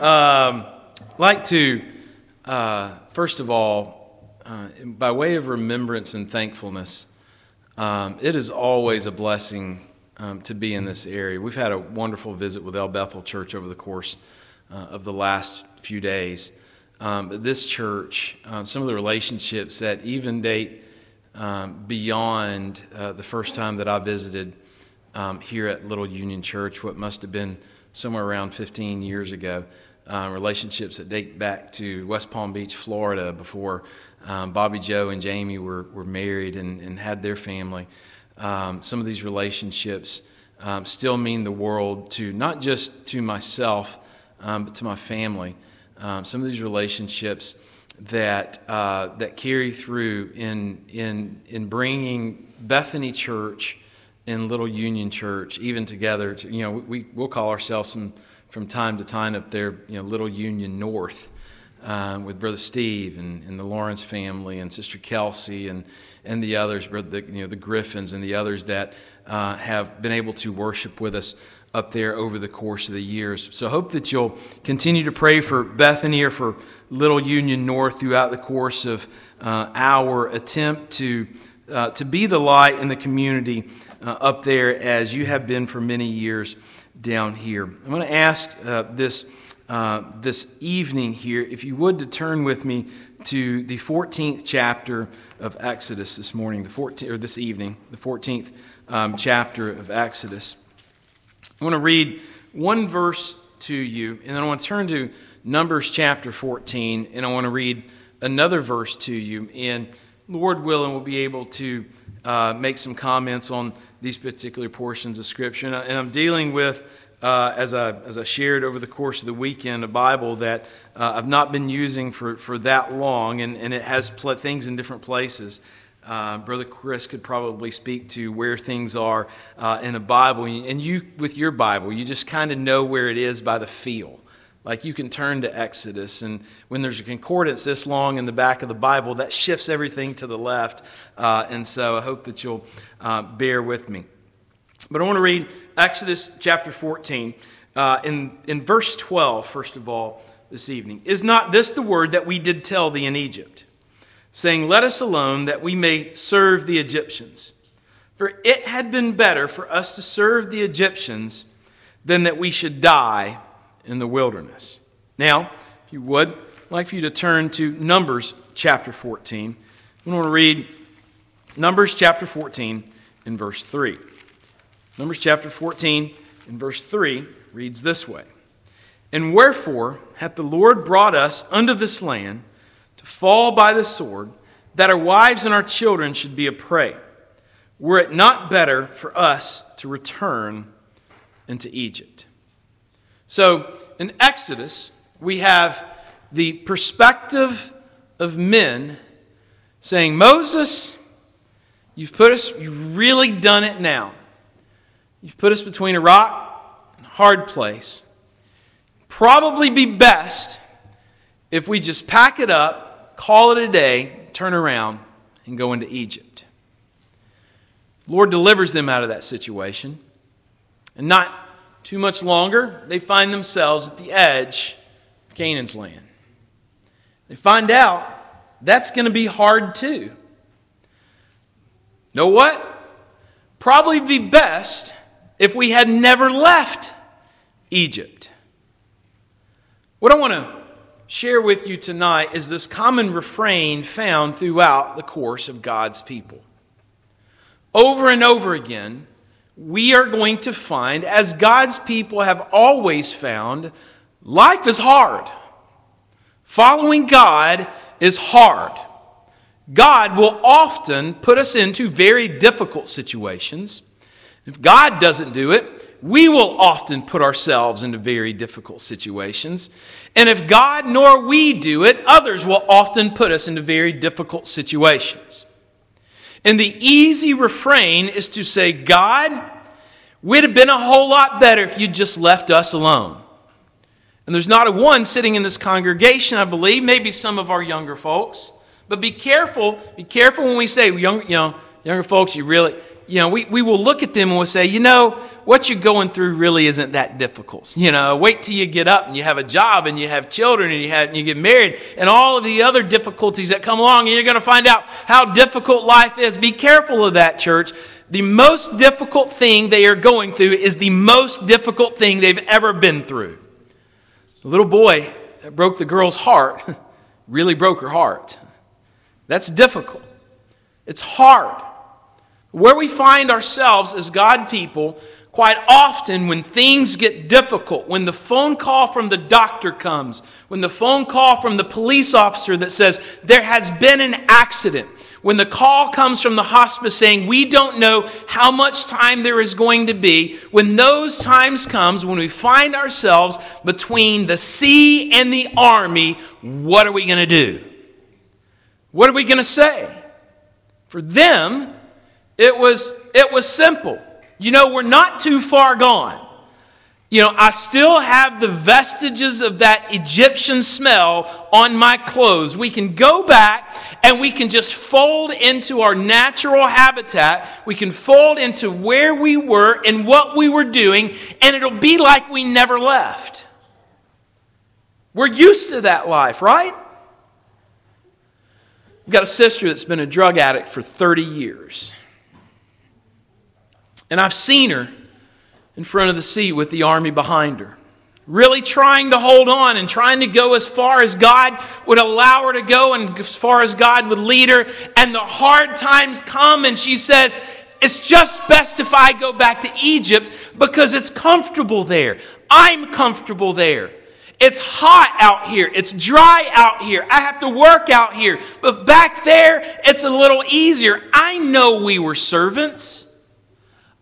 Um, like to, uh, first of all, uh, by way of remembrance and thankfulness, um, it is always a blessing um, to be in this area. We've had a wonderful visit with El Bethel Church over the course uh, of the last few days. Um, this church, um, some of the relationships that even date um, beyond uh, the first time that I visited here at Little Union Church, what must have been somewhere around 15 years ago. Uh, relationships that date back to West Palm Beach, Florida, before um, Bobby Joe and Jamie were, were married and, and had their family. Um, some of these relationships um, still mean the world to not just to myself, um, but to my family. Um, some of these relationships that uh, that carry through in in in bringing Bethany Church and Little Union Church even together. To, you know, we we'll call ourselves some, from time to time up there, you know, Little Union North. Uh, with Brother Steve and, and, the Lawrence family and Sister Kelsey and, and the others, the, you know, the Griffins and the others that uh, have been able to worship with us up there over the course of the years. So hope that you'll continue to pray for Bethany or for Little Union North throughout the course of uh, our attempt to, uh, to be the light in the community uh, up there as you have been for many years down here. I'm going to ask uh, this, uh, this evening here, if you would, to turn with me to the 14th chapter of Exodus this morning, the 14th, or this evening, the 14th um, chapter of Exodus. I want to read one verse to you, and then I want to turn to Numbers chapter 14, and I want to read another verse to you. And Lord willing, we'll be able to uh, make some comments on these particular portions of Scripture. And I'm dealing with, uh, as, I, as I shared over the course of the weekend, a Bible that uh, I've not been using for, for that long, and, and it has pl- things in different places. Uh, Brother Chris could probably speak to where things are uh, in a Bible. And you, with your Bible, you just kind of know where it is by the feel. Like you can turn to Exodus, and when there's a concordance this long in the back of the Bible, that shifts everything to the left. Uh, and so I hope that you'll uh, bear with me. But I want to read Exodus chapter 14. Uh, in, in verse 12, first of all, this evening. Is not this the word that we did tell thee in Egypt, saying, Let us alone that we may serve the Egyptians? For it had been better for us to serve the Egyptians than that we should die in the wilderness. Now, if you would, I'd like for you to turn to Numbers chapter 14. We want to read Numbers chapter 14 in verse 3. Numbers chapter 14 in verse 3 reads this way And wherefore hath the Lord brought us unto this land to fall by the sword, that our wives and our children should be a prey? Were it not better for us to return into Egypt? So in Exodus, we have the perspective of men saying, Moses, you've put us, you've really done it now. You've put us between a rock and a hard place. Probably be best if we just pack it up, call it a day, turn around, and go into Egypt. Lord delivers them out of that situation. And not too much longer, they find themselves at the edge of Canaan's land. They find out that's going to be hard too. Know what? Probably be best if we had never left Egypt. What I want to share with you tonight is this common refrain found throughout the course of God's people. Over and over again, we are going to find, as God's people have always found, life is hard. Following God is hard. God will often put us into very difficult situations. If God doesn't do it, we will often put ourselves into very difficult situations. And if God nor we do it, others will often put us into very difficult situations. And the easy refrain is to say, God, we'd have been a whole lot better if you'd just left us alone. And there's not a one sitting in this congregation, I believe, maybe some of our younger folks. But be careful, be careful when we say, young, you know, younger folks, you really, you know, we, we will look at them and we'll say, you know, what you're going through really isn't that difficult. You know, wait till you get up and you have a job and you have children and you, have, and you get married and all of the other difficulties that come along and you're going to find out how difficult life is. Be careful of that, church. The most difficult thing they are going through is the most difficult thing they've ever been through. The little boy that broke the girl's heart really broke her heart. That's difficult. It's hard. Where we find ourselves as God people, quite often when things get difficult, when the phone call from the doctor comes, when the phone call from the police officer that says there has been an accident, when the call comes from the hospice saying we don't know how much time there is going to be, when those times comes, when we find ourselves between the sea and the army, what are we going to do? What are we going to say? For them, it was, it was simple. You know, we're not too far gone. You know, I still have the vestiges of that Egyptian smell on my clothes. We can go back and we can just fold into our natural habitat. We can fold into where we were and what we were doing, and it'll be like we never left. We're used to that life, right? I've got a sister that's been a drug addict for 30 years. And I've seen her in front of the sea with the army behind her, really trying to hold on and trying to go as far as God would allow her to go and as far as God would lead her. And the hard times come, and she says, It's just best if I go back to Egypt because it's comfortable there. I'm comfortable there. It's hot out here. It's dry out here. I have to work out here. But back there, it's a little easier. I know we were servants.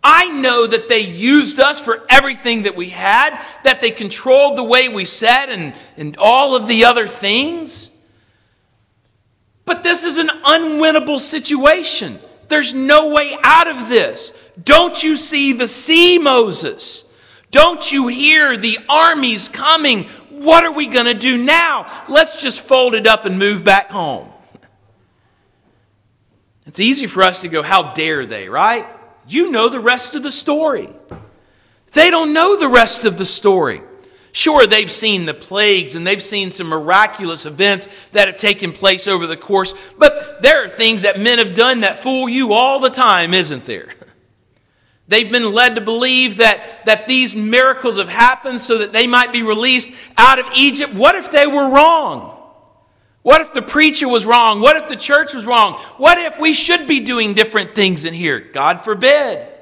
I know that they used us for everything that we had, that they controlled the way we said and, and all of the other things. But this is an unwinnable situation. There's no way out of this. Don't you see the sea, Moses? Don't you hear the armies coming? What are we going to do now? Let's just fold it up and move back home. It's easy for us to go, How dare they, right? You know the rest of the story. They don't know the rest of the story. Sure, they've seen the plagues and they've seen some miraculous events that have taken place over the course, but there are things that men have done that fool you all the time, isn't there? They've been led to believe that, that these miracles have happened so that they might be released out of Egypt. What if they were wrong? What if the preacher was wrong? What if the church was wrong? What if we should be doing different things in here? God forbid.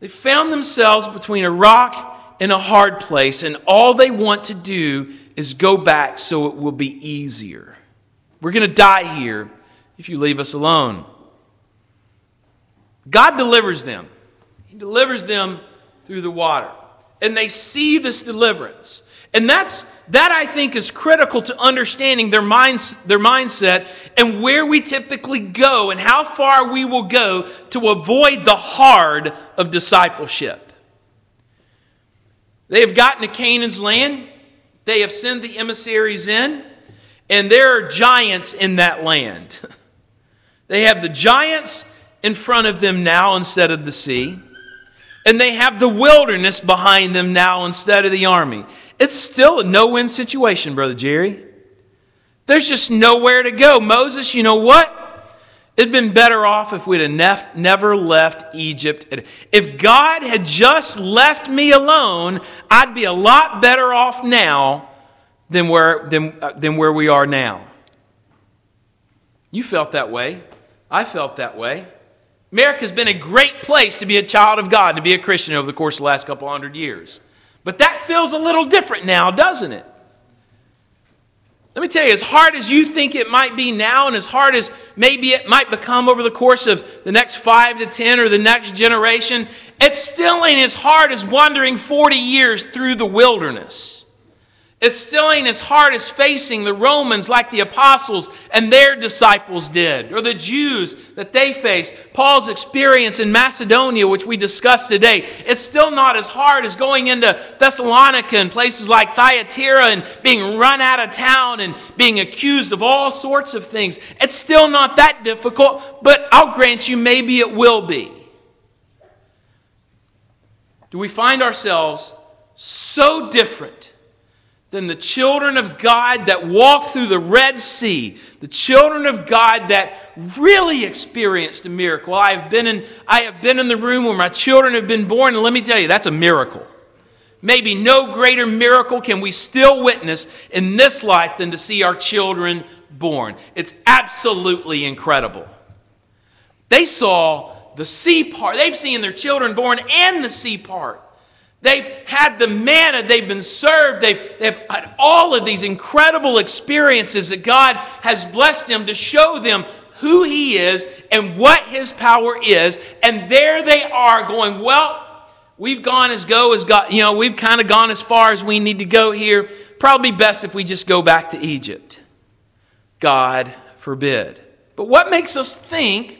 They found themselves between a rock and a hard place, and all they want to do is go back so it will be easier. We're going to die here if you leave us alone. God delivers them, He delivers them through the water. And they see this deliverance. And that's that I think is critical to understanding their, minds, their mindset and where we typically go and how far we will go to avoid the hard of discipleship. They have gotten to Canaan's land, they have sent the emissaries in, and there are giants in that land. They have the giants in front of them now instead of the sea. And they have the wilderness behind them now instead of the army. It's still a no win situation, Brother Jerry. There's just nowhere to go. Moses, you know what? It'd been better off if we'd have nef- never left Egypt. If God had just left me alone, I'd be a lot better off now than where, than, uh, than where we are now. You felt that way. I felt that way. America's been a great place to be a child of God, to be a Christian over the course of the last couple hundred years. But that feels a little different now, doesn't it? Let me tell you, as hard as you think it might be now, and as hard as maybe it might become over the course of the next five to 10 or the next generation, it still ain't as hard as wandering 40 years through the wilderness. It still ain't as hard as facing the Romans like the apostles and their disciples did, or the Jews that they faced. Paul's experience in Macedonia, which we discussed today, it's still not as hard as going into Thessalonica and places like Thyatira and being run out of town and being accused of all sorts of things. It's still not that difficult, but I'll grant you, maybe it will be. Do we find ourselves so different? Than the children of God that walked through the Red Sea, the children of God that really experienced a miracle. I have been in, I have been in the room where my children have been born, and let me tell you, that's a miracle. Maybe no greater miracle can we still witness in this life than to see our children born. It's absolutely incredible. They saw the sea part, they've seen their children born and the sea part. They've had the manna, they've been served, they've, they've had all of these incredible experiences that God has blessed them to show them who He is and what His power is. And there they are going, Well, we've gone as go as God, you know, we've kind of gone as far as we need to go here. Probably best if we just go back to Egypt. God forbid. But what makes us think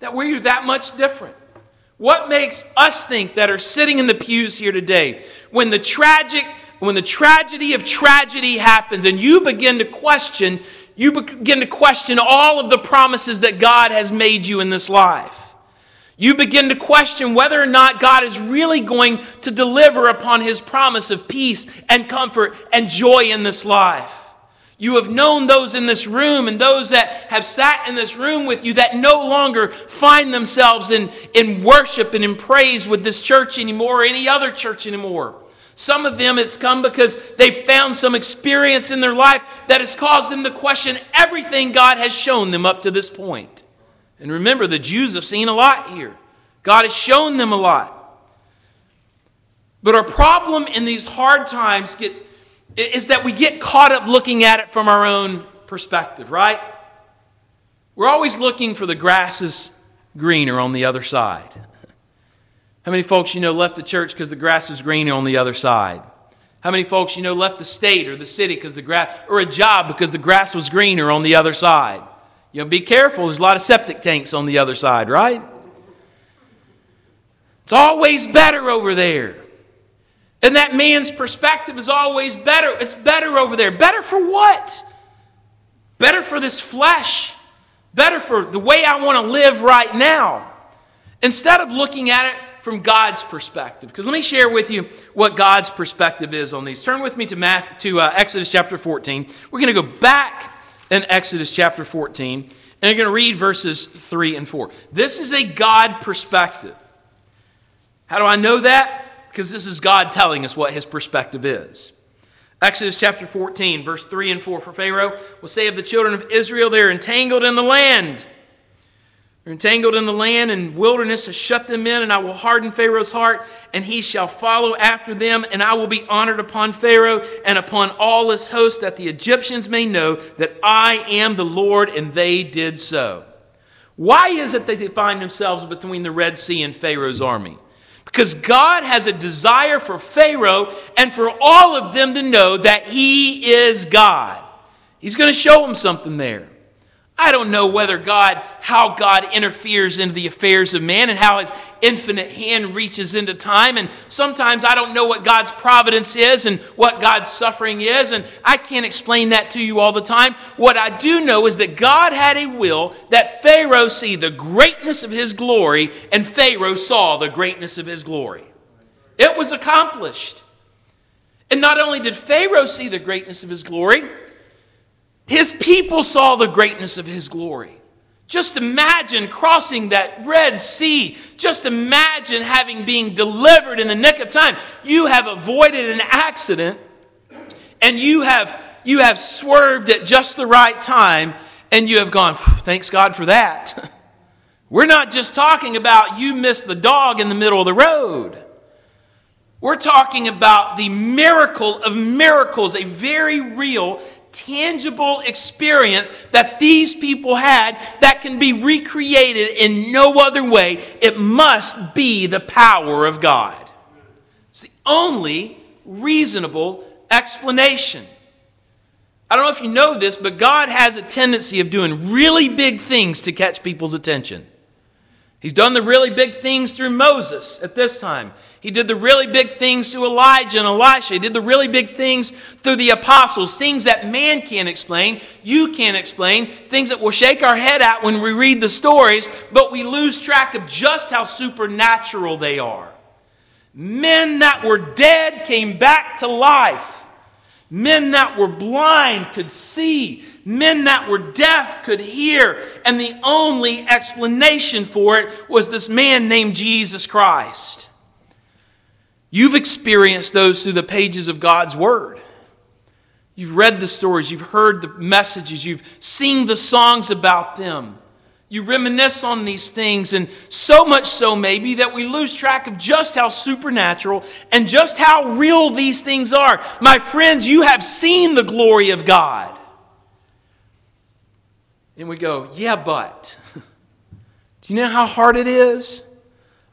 that we're that much different? What makes us think that are sitting in the pews here today when the tragic when the tragedy of tragedy happens and you begin to question you begin to question all of the promises that God has made you in this life. You begin to question whether or not God is really going to deliver upon his promise of peace and comfort and joy in this life. You have known those in this room and those that have sat in this room with you that no longer find themselves in, in worship and in praise with this church anymore or any other church anymore. Some of them it's come because they've found some experience in their life that has caused them to question everything God has shown them up to this point. And remember, the Jews have seen a lot here. God has shown them a lot. But our problem in these hard times get is that we get caught up looking at it from our own perspective, right? We're always looking for the grasses greener on the other side. How many folks you know left the church because the grass is greener on the other side? How many folks you know left the state or the city because the grass, or a job because the grass was greener on the other side? You know, be careful. There's a lot of septic tanks on the other side, right? It's always better over there. And that man's perspective is always better. It's better over there. Better for what? Better for this flesh. Better for the way I want to live right now. Instead of looking at it from God's perspective. Because let me share with you what God's perspective is on these. Turn with me to, Math, to uh, Exodus chapter 14. We're going to go back in Exodus chapter 14 and we're going to read verses 3 and 4. This is a God perspective. How do I know that? Because this is God telling us what his perspective is. Exodus chapter 14, verse 3 and 4 for Pharaoh will say of the children of Israel, they're entangled in the land. They're entangled in the land, and wilderness has shut them in, and I will harden Pharaoh's heart, and he shall follow after them, and I will be honored upon Pharaoh and upon all his host, that the Egyptians may know that I am the Lord, and they did so. Why is it that they find themselves between the Red Sea and Pharaoh's army? Because God has a desire for Pharaoh and for all of them to know that he is God. He's going to show them something there. I don't know whether God, how God interferes into the affairs of man and how his infinite hand reaches into time. And sometimes I don't know what God's providence is and what God's suffering is. And I can't explain that to you all the time. What I do know is that God had a will that Pharaoh see the greatness of his glory, and Pharaoh saw the greatness of his glory. It was accomplished. And not only did Pharaoh see the greatness of his glory, his people saw the greatness of his glory. Just imagine crossing that Red Sea. Just imagine having been delivered in the nick of time. You have avoided an accident and you have you have swerved at just the right time and you have gone, thanks God for that. We're not just talking about you missed the dog in the middle of the road. We're talking about the miracle of miracles, a very real tangible experience that these people had that can be recreated in no other way. It must be the power of God. It's the only reasonable explanation. I don't know if you know this, but God has a tendency of doing really big things to catch people's attention. He's done the really big things through Moses at this time. He did the really big things through Elijah and Elisha. He did the really big things through the apostles, things that man can't explain, you can't explain, things that we'll shake our head at when we read the stories, but we lose track of just how supernatural they are. Men that were dead came back to life. Men that were blind could see. Men that were deaf could hear. And the only explanation for it was this man named Jesus Christ. You've experienced those through the pages of God's Word. You've read the stories, you've heard the messages, you've seen the songs about them. You reminisce on these things, and so much so, maybe, that we lose track of just how supernatural and just how real these things are. My friends, you have seen the glory of God. And we go, yeah, but. Do you know how hard it is?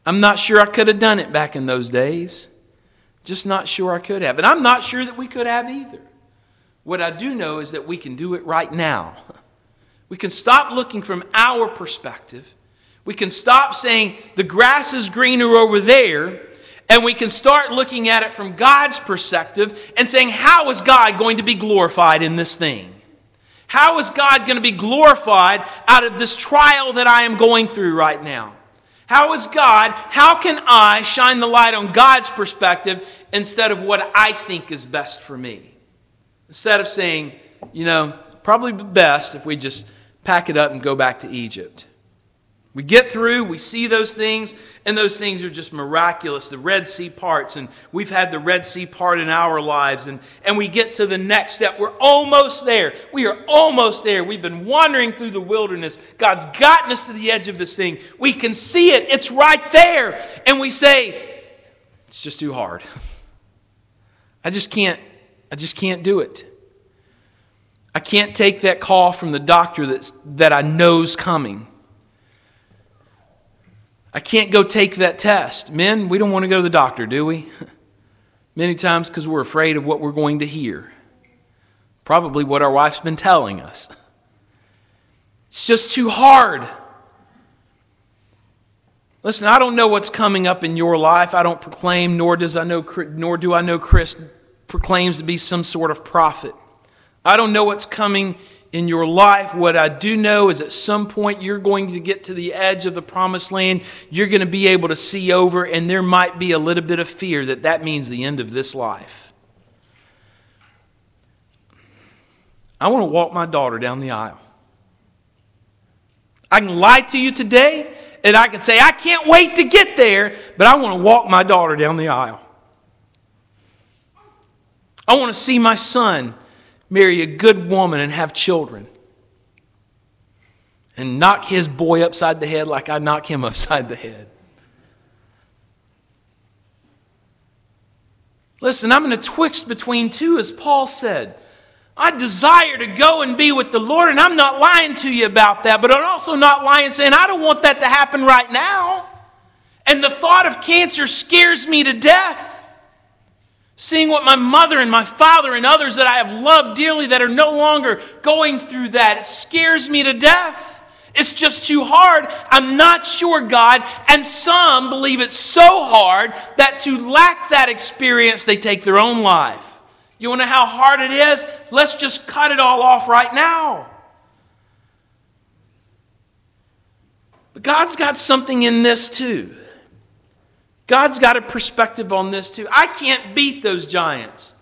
I'm not sure I could have done it back in those days. Just not sure I could have. And I'm not sure that we could have either. What I do know is that we can do it right now. We can stop looking from our perspective. We can stop saying the grass is greener over there, and we can start looking at it from God's perspective and saying, How is God going to be glorified in this thing? How is God going to be glorified out of this trial that I am going through right now? How is God, how can I shine the light on God's perspective instead of what I think is best for me? Instead of saying, you know, probably best if we just pack it up and go back to Egypt. We get through, we see those things, and those things are just miraculous. The Red Sea parts, and we've had the Red Sea part in our lives, and, and we get to the next step. We're almost there. We are almost there. We've been wandering through the wilderness. God's gotten us to the edge of this thing. We can see it, it's right there. And we say, it's just too hard. I just can't, I just can't do it. I can't take that call from the doctor that's, that I know's coming. I can't go take that test. Men, we don't want to go to the doctor, do we? Many times because we're afraid of what we're going to hear. Probably what our wife's been telling us. It's just too hard. Listen, I don't know what's coming up in your life. I don't proclaim, nor does I know, nor do I know Chris proclaims to be some sort of prophet. I don't know what's coming in your life. What I do know is at some point you're going to get to the edge of the promised land. You're going to be able to see over, and there might be a little bit of fear that that means the end of this life. I want to walk my daughter down the aisle. I can lie to you today, and I can say, I can't wait to get there, but I want to walk my daughter down the aisle. I want to see my son marry a good woman and have children and knock his boy upside the head like I knock him upside the head. Listen, I'm in a twixt between two, as Paul said. I desire to go and be with the Lord, and I'm not lying to you about that, but I'm also not lying saying I don't want that to happen right now. And the thought of cancer scares me to death. Seeing what my mother and my father and others that I have loved dearly that are no longer going through that, it scares me to death. It's just too hard. I'm not sure, God. And some believe it's so hard that to lack that experience, they take their own life. You want to know how hard it is? Let's just cut it all off right now. But God's got something in this too. God's got a perspective on this too. I can't beat those giants.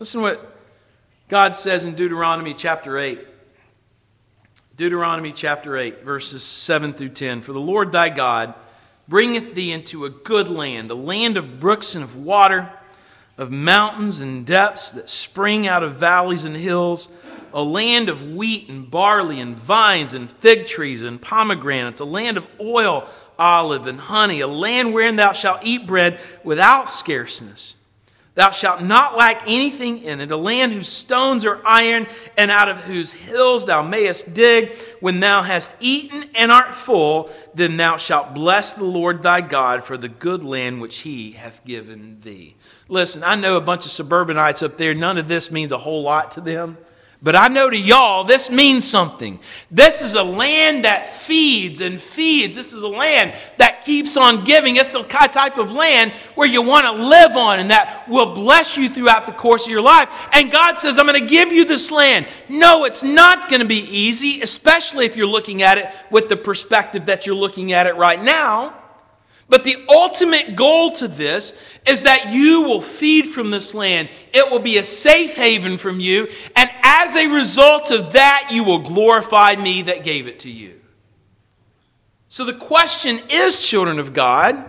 Listen to what God says in Deuteronomy chapter 8. Deuteronomy chapter 8, verses 7 through 10. For the Lord thy God bringeth thee into a good land, a land of brooks and of water, of mountains and depths that spring out of valleys and hills, a land of wheat and barley and vines and fig trees and pomegranates, a land of oil olive and honey, a land wherein thou shalt eat bread without scarceness. Thou shalt not lack anything in it, a land whose stones are iron, and out of whose hills thou mayest dig. When thou hast eaten and art full, then thou shalt bless the Lord thy God for the good land which he hath given thee. Listen, I know a bunch of suburbanites up there. None of this means a whole lot to them. But I know to y'all, this means something. This is a land that feeds and feeds. This is a land that keeps on giving. It's the type of land where you want to live on and that will bless you throughout the course of your life. And God says, I'm going to give you this land. No, it's not going to be easy, especially if you're looking at it with the perspective that you're looking at it right now. But the ultimate goal to this is that you will feed from this land. It will be a safe haven from you. As a result of that, you will glorify me that gave it to you. So the question is, children of God,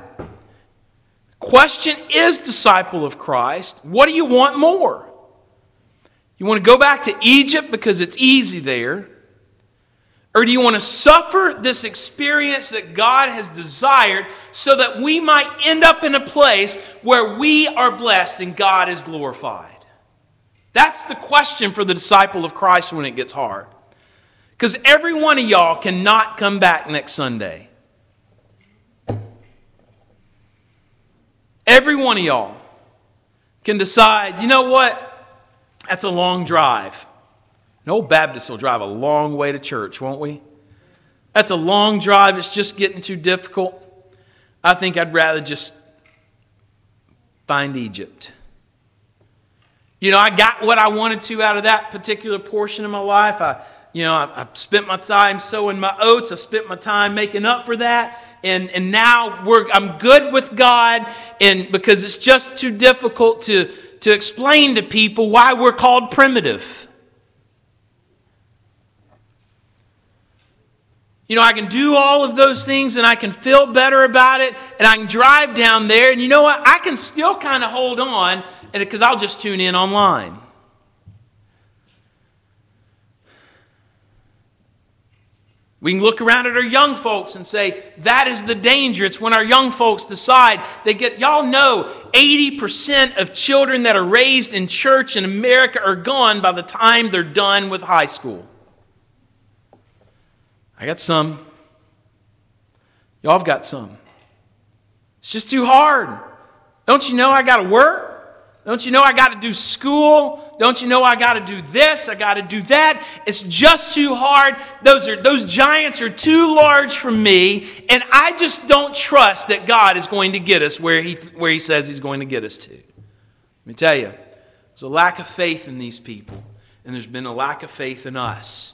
question is, disciple of Christ, what do you want more? You want to go back to Egypt because it's easy there? Or do you want to suffer this experience that God has desired so that we might end up in a place where we are blessed and God is glorified? That's the question for the disciple of Christ when it gets hard. Because every one of y'all cannot come back next Sunday. Every one of y'all can decide, you know what? That's a long drive. An old Baptist will drive a long way to church, won't we? That's a long drive. It's just getting too difficult. I think I'd rather just find Egypt. You know, I got what I wanted to out of that particular portion of my life. I, you know, I, I spent my time sowing my oats. I spent my time making up for that. And, and now we're, I'm good with God and because it's just too difficult to, to explain to people why we're called primitive. You know, I can do all of those things and I can feel better about it and I can drive down there and you know what? I can still kind of hold on because I'll just tune in online. We can look around at our young folks and say, that is the danger. It's when our young folks decide they get, y'all know 80% of children that are raised in church in America are gone by the time they're done with high school. I got some. Y'all have got some. It's just too hard. Don't you know I got to work? Don't you know I got to do school? Don't you know I got to do this? I got to do that. It's just too hard. Those are those giants are too large for me, and I just don't trust that God is going to get us where he where he says he's going to get us to. Let me tell you. There's a lack of faith in these people, and there's been a lack of faith in us.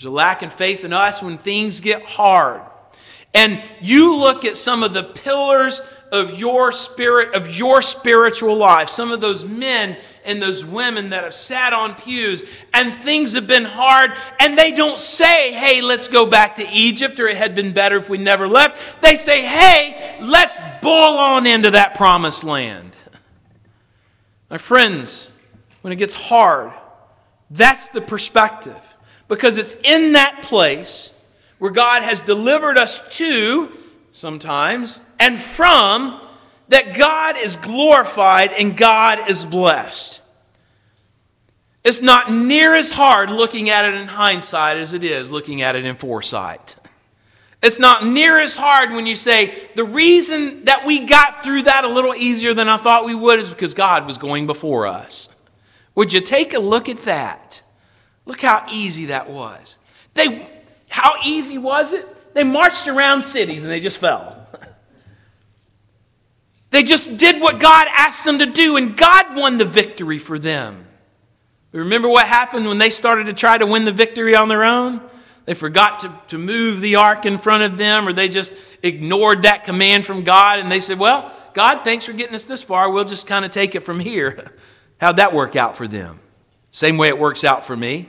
There's a lack in faith in us when things get hard. And you look at some of the pillars of your spirit, of your spiritual life, some of those men and those women that have sat on pews and things have been hard, and they don't say, hey, let's go back to Egypt or it had been better if we never left. They say, hey, let's boil on into that promised land. My friends, when it gets hard, that's the perspective because it's in that place where God has delivered us to sometimes and from that God is glorified and God is blessed. It's not near as hard looking at it in hindsight as it is looking at it in foresight. It's not near as hard when you say, the reason that we got through that a little easier than I thought we would is because God was going before us. Would you take a look at that? Look how easy that was. They, how easy was it? They marched around cities and they just fell. they just did what God asked them to do, and God won the victory for them. Remember what happened when they started to try to win the victory on their own? They forgot to, to move the ark in front of them, or they just ignored that command from God, and they said, Well, God, thanks for getting us this far. We'll just kind of take it from here. How'd that work out for them? Same way it works out for me.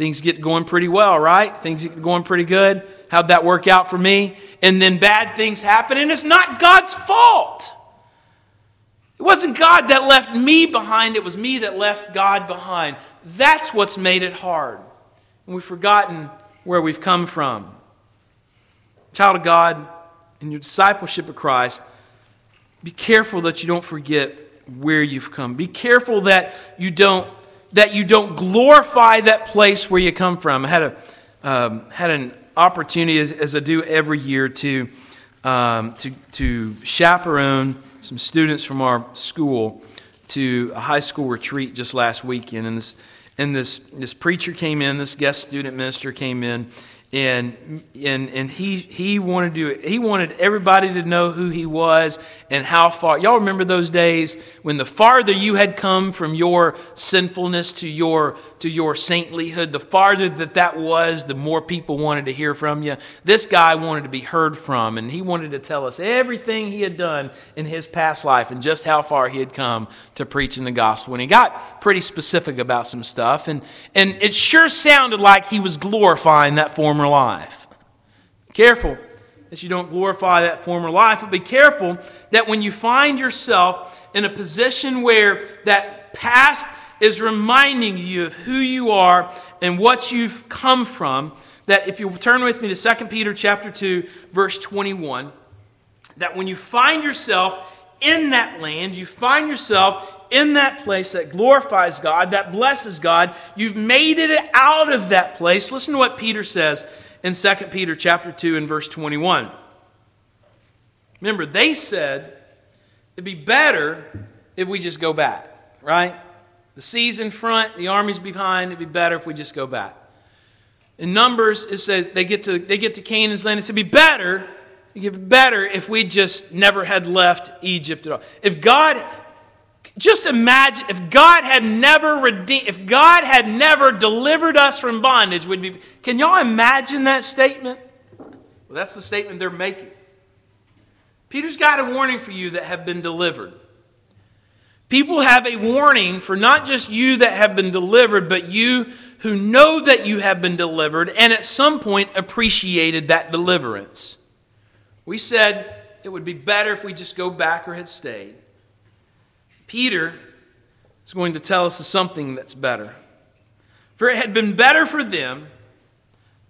Things get going pretty well, right? Things get going pretty good. How'd that work out for me? And then bad things happen, and it's not God's fault. It wasn't God that left me behind, it was me that left God behind. That's what's made it hard. And we've forgotten where we've come from. Child of God, in your discipleship of Christ, be careful that you don't forget where you've come. Be careful that you don't that you don't glorify that place where you come from. I had a um, had an opportunity, as, I do every year, to um, to to chaperone some students from our school to a high school retreat just last weekend, and this and this this preacher came in, this guest student minister came in, and and and he he wanted to he wanted everybody to know who he was and how far y'all remember those days when the farther you had come from your sinfulness to your to your saintlyhood the farther that that was the more people wanted to hear from you. This guy wanted to be heard from and he wanted to tell us everything he had done in his past life and just how far he had come to preaching the gospel. And he got pretty specific about some stuff and and it sure sounded like he was glorifying that former former life. Careful that you don't glorify that former life, but be careful that when you find yourself in a position where that past is reminding you of who you are and what you've come from, that if you turn with me to 2 Peter chapter 2, verse 21, that when you find yourself in that land, you find yourself in that place that glorifies God, that blesses God. You've made it out of that place. Listen to what Peter says in 2 Peter chapter 2 and verse 21. Remember, they said it'd be better if we just go back, right? The sea's in front, the army's behind, it'd be better if we just go back. In Numbers, it says they get to, they get to Canaan's land, it said be better, it'd be better if we just never had left Egypt at all. If God just imagine if God had never redeemed, if God had never delivered us from bondage, would be. Can y'all imagine that statement? Well, that's the statement they're making. Peter's got a warning for you that have been delivered. People have a warning for not just you that have been delivered, but you who know that you have been delivered and at some point appreciated that deliverance. We said it would be better if we just go back or had stayed. Peter is going to tell us something that's better. For it had been better for them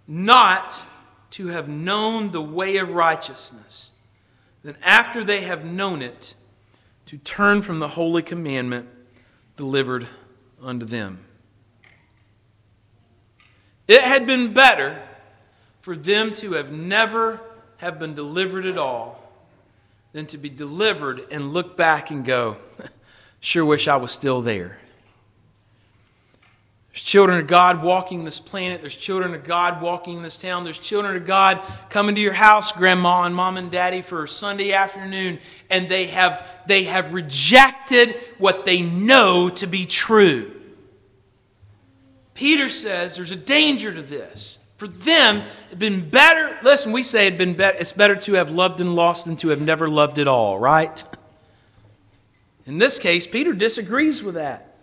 not to have known the way of righteousness than after they have known it to turn from the holy commandment delivered unto them. It had been better for them to have never have been delivered at all than to be delivered and look back and go, Sure wish I was still there. There's children of God walking this planet. There's children of God walking this town. There's children of God coming to your house, grandma and mom and daddy, for Sunday afternoon, and they have, they have rejected what they know to be true. Peter says there's a danger to this. For them, it'd been better. Listen, we say it'd been it's better to have loved and lost than to have never loved at all, right? In this case, Peter disagrees with that.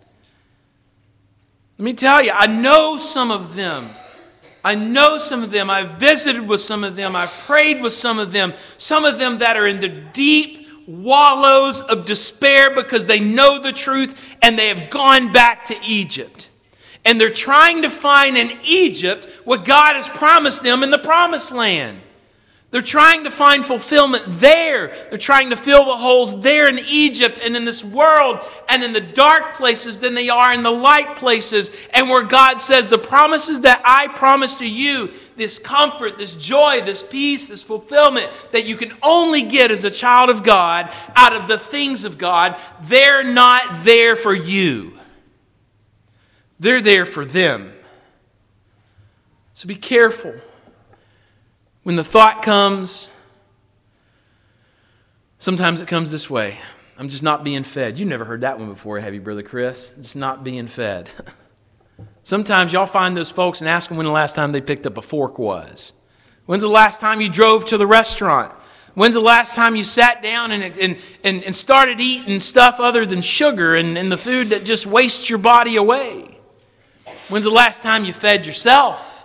Let me tell you, I know some of them. I know some of them. I've visited with some of them. I've prayed with some of them. Some of them that are in the deep wallows of despair because they know the truth and they have gone back to Egypt. And they're trying to find in Egypt what God has promised them in the promised land. They're trying to find fulfillment there. They're trying to fill the holes there in Egypt and in this world and in the dark places than they are in the light places. And where God says, The promises that I promise to you, this comfort, this joy, this peace, this fulfillment that you can only get as a child of God out of the things of God, they're not there for you. They're there for them. So be careful when the thought comes, sometimes it comes this way I'm just not being fed. You've never heard that one before, have you, Brother Chris? Just not being fed. Sometimes y'all find those folks and ask them when the last time they picked up a fork was. When's the last time you drove to the restaurant? When's the last time you sat down and, and, and, and started eating stuff other than sugar and, and the food that just wastes your body away? When's the last time you fed yourself?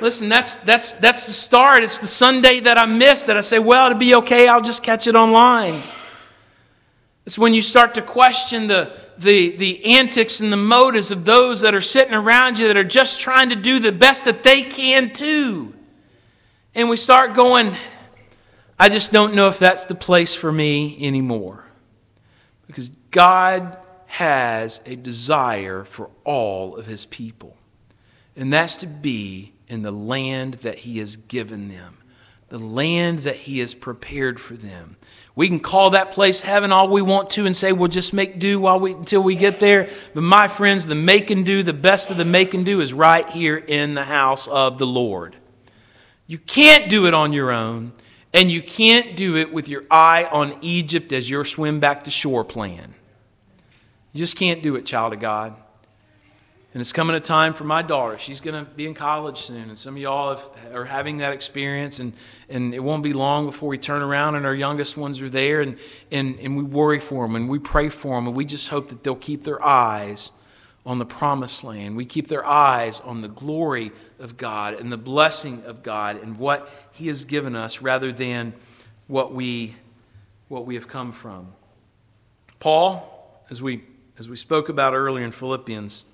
Listen, that's, that's, that's the start. It's the Sunday that I missed that I say, well, it'll be okay. I'll just catch it online. It's when you start to question the, the, the antics and the motives of those that are sitting around you that are just trying to do the best that they can too. And we start going, I just don't know if that's the place for me anymore. Because God has a desire for all of his people, and that's to be in the land that he has given them, the land that he has prepared for them. We can call that place heaven all we want to and say we'll just make do while we until we get there. But my friends, the make and do, the best of the make and do is right here in the house of the Lord. You can't do it on your own, and you can't do it with your eye on Egypt as your swim back to shore plan. You just can't do it, child of God. And it's coming a time for my daughter. She's going to be in college soon. And some of y'all have, are having that experience. And, and it won't be long before we turn around and our youngest ones are there. And, and, and we worry for them and we pray for them. And we just hope that they'll keep their eyes on the promised land. We keep their eyes on the glory of God and the blessing of God and what He has given us rather than what we, what we have come from. Paul, as we, as we spoke about earlier in Philippians,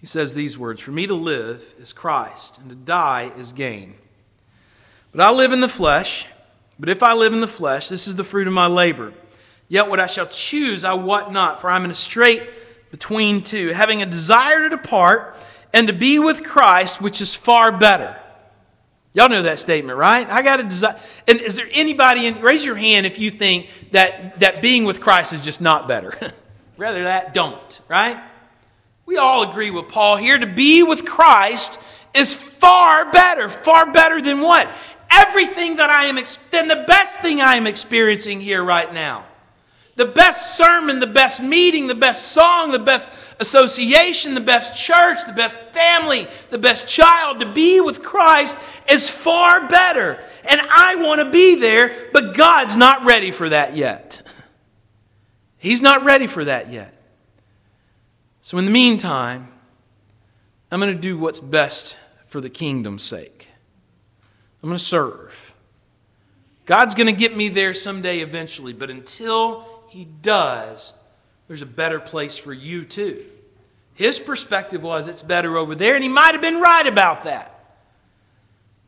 he says these words For me to live is Christ, and to die is gain. But I live in the flesh. But if I live in the flesh, this is the fruit of my labor. Yet what I shall choose, I wot not, for I'm in a strait between two, having a desire to depart and to be with Christ, which is far better. Y'all know that statement, right? I got a desire. And is there anybody in, raise your hand if you think that, that being with Christ is just not better? Rather that don't, right? We all agree with Paul here. To be with Christ is far better. Far better than what? Everything that I am, than the best thing I am experiencing here right now. The best sermon, the best meeting, the best song, the best association, the best church, the best family, the best child. To be with Christ is far better. And I want to be there, but God's not ready for that yet. He's not ready for that yet. So, in the meantime, I'm going to do what's best for the kingdom's sake. I'm going to serve. God's going to get me there someday eventually, but until He does, there's a better place for you too. His perspective was it's better over there, and he might have been right about that.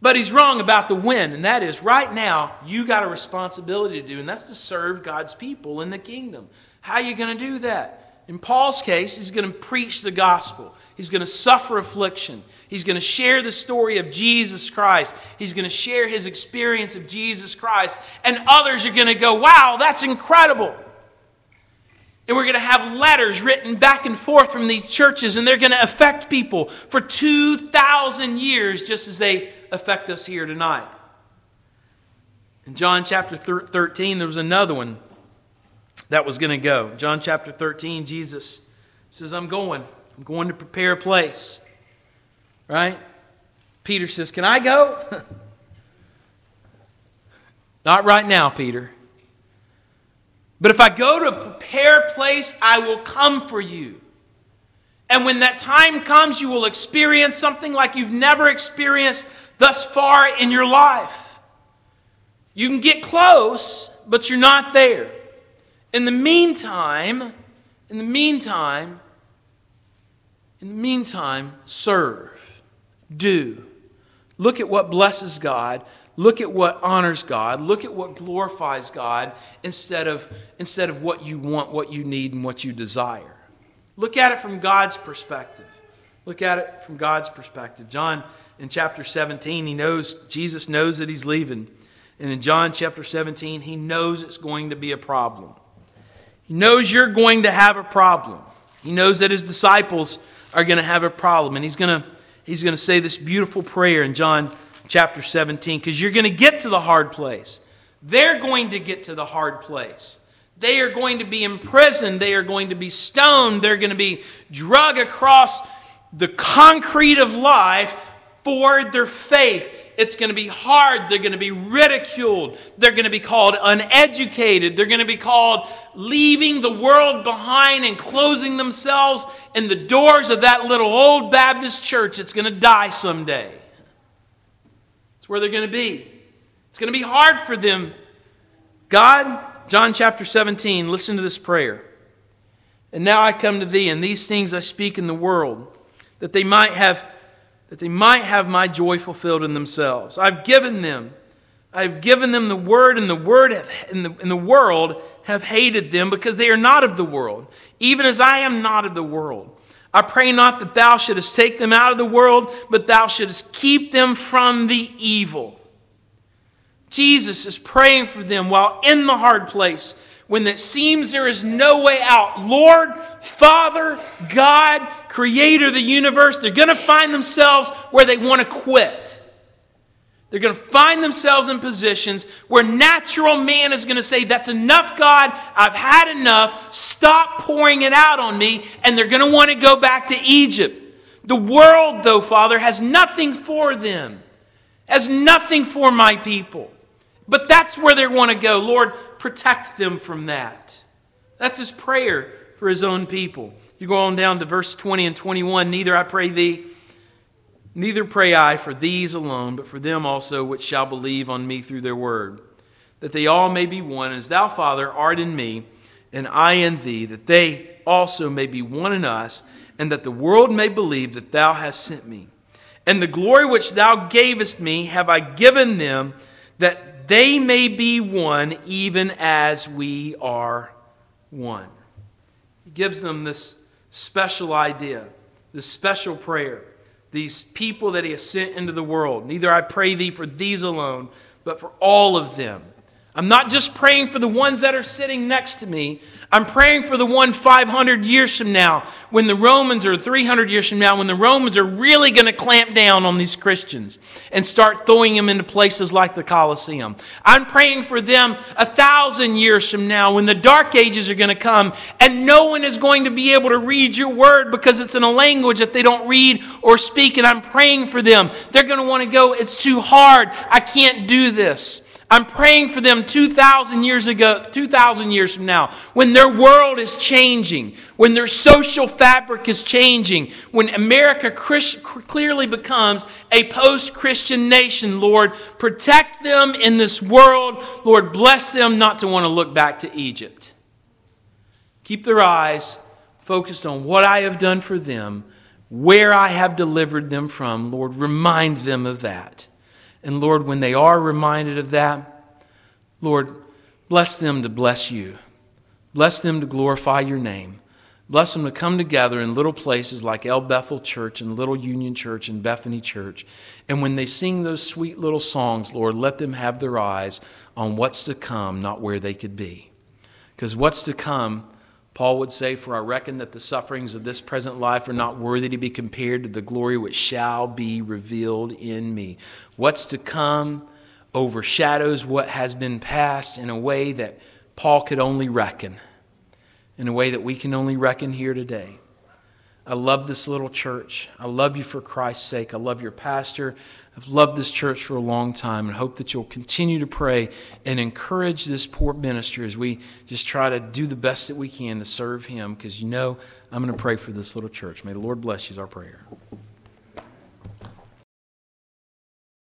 But he's wrong about the when, and that is right now, you got a responsibility to do, and that's to serve God's people in the kingdom. How are you going to do that? In Paul's case, he's going to preach the gospel. He's going to suffer affliction. He's going to share the story of Jesus Christ. He's going to share his experience of Jesus Christ. And others are going to go, wow, that's incredible. And we're going to have letters written back and forth from these churches, and they're going to affect people for 2,000 years, just as they affect us here tonight. In John chapter 13, there was another one that was going to go. John chapter 13, Jesus says, I'm going. I'm going to prepare a place. Right? Peter says, Can I go? Not right now, Peter. But if I go to prepare a place, I will come for you. And when that time comes, you will experience something like you've never experienced thus far in your life. You can get close, but you're not there. In the meantime, in the meantime, in the meantime, serve, do. Look at what blesses God. Look at what honors God. Look at what glorifies God instead of, instead of what you want, what you need, and what you desire. Look at it from God's perspective. Look at it from God's perspective. John in chapter 17, he knows, Jesus knows that he's leaving. And in John chapter 17, he knows it's going to be a problem. He knows you're going to have a problem. He knows that his disciples are going to have a problem. And he's going to, he's going to say this beautiful prayer in John chapter 17 because you're going to get to the hard place. They're going to get to the hard place. They are going to be imprisoned. They are going to be stoned. They're going to be drug across the concrete of life for their faith. It's going to be hard. They're going to be ridiculed. They're going to be called uneducated. They're going to be called leaving the world behind and closing themselves in the doors of that little old Baptist church. It's going to die someday. It's where they're going to be. It's going to be hard for them. God, John chapter 17, listen to this prayer. And now I come to thee, and these things I speak in the world, that they might have that they might have my joy fulfilled in themselves. I've given them I have given them the word, and the word in the, in the world have hated them because they are not of the world, even as I am not of the world. I pray not that thou shouldest take them out of the world, but thou shouldest keep them from the evil. Jesus is praying for them while in the hard place when it seems there is no way out. Lord, Father, God, Creator of the universe, they're going to find themselves where they want to quit. They're going to find themselves in positions where natural man is going to say, That's enough, God. I've had enough. Stop pouring it out on me. And they're going to want to go back to Egypt. The world, though, Father, has nothing for them, has nothing for my people. But that's where they want to go. Lord, protect them from that. That's his prayer for his own people. You go on down to verse 20 and 21 Neither I pray thee Neither pray I for these alone, but for them also which shall believe on me through their word, that they all may be one, as thou, Father, art in me, and I in thee, that they also may be one in us, and that the world may believe that thou hast sent me. And the glory which thou gavest me have I given them, that they may be one, even as we are one. He gives them this special idea, this special prayer these people that he has sent into the world. Neither I pray thee for these alone, but for all of them. I'm not just praying for the ones that are sitting next to me. I'm praying for the one 500 years from now when the Romans, are 300 years from now, when the Romans are really going to clamp down on these Christians and start throwing them into places like the Colosseum. I'm praying for them a thousand years from now when the dark ages are going to come and no one is going to be able to read your word because it's in a language that they don't read or speak. And I'm praying for them. They're going to want to go, it's too hard. I can't do this. I'm praying for them 2,000 years ago, 2,000 years from now, when their world is changing, when their social fabric is changing, when America clearly becomes a post Christian nation. Lord, protect them in this world. Lord, bless them not to want to look back to Egypt. Keep their eyes focused on what I have done for them, where I have delivered them from. Lord, remind them of that. And Lord, when they are reminded of that, Lord, bless them to bless you. Bless them to glorify your name. Bless them to come together in little places like El Bethel Church and Little Union Church and Bethany Church. And when they sing those sweet little songs, Lord, let them have their eyes on what's to come, not where they could be. Because what's to come Paul would say, For I reckon that the sufferings of this present life are not worthy to be compared to the glory which shall be revealed in me. What's to come overshadows what has been past in a way that Paul could only reckon, in a way that we can only reckon here today. I love this little church. I love you for Christ's sake. I love your pastor. I've loved this church for a long time and hope that you'll continue to pray and encourage this poor minister as we just try to do the best that we can to serve him because you know I'm going to pray for this little church. May the Lord bless you, is our prayer.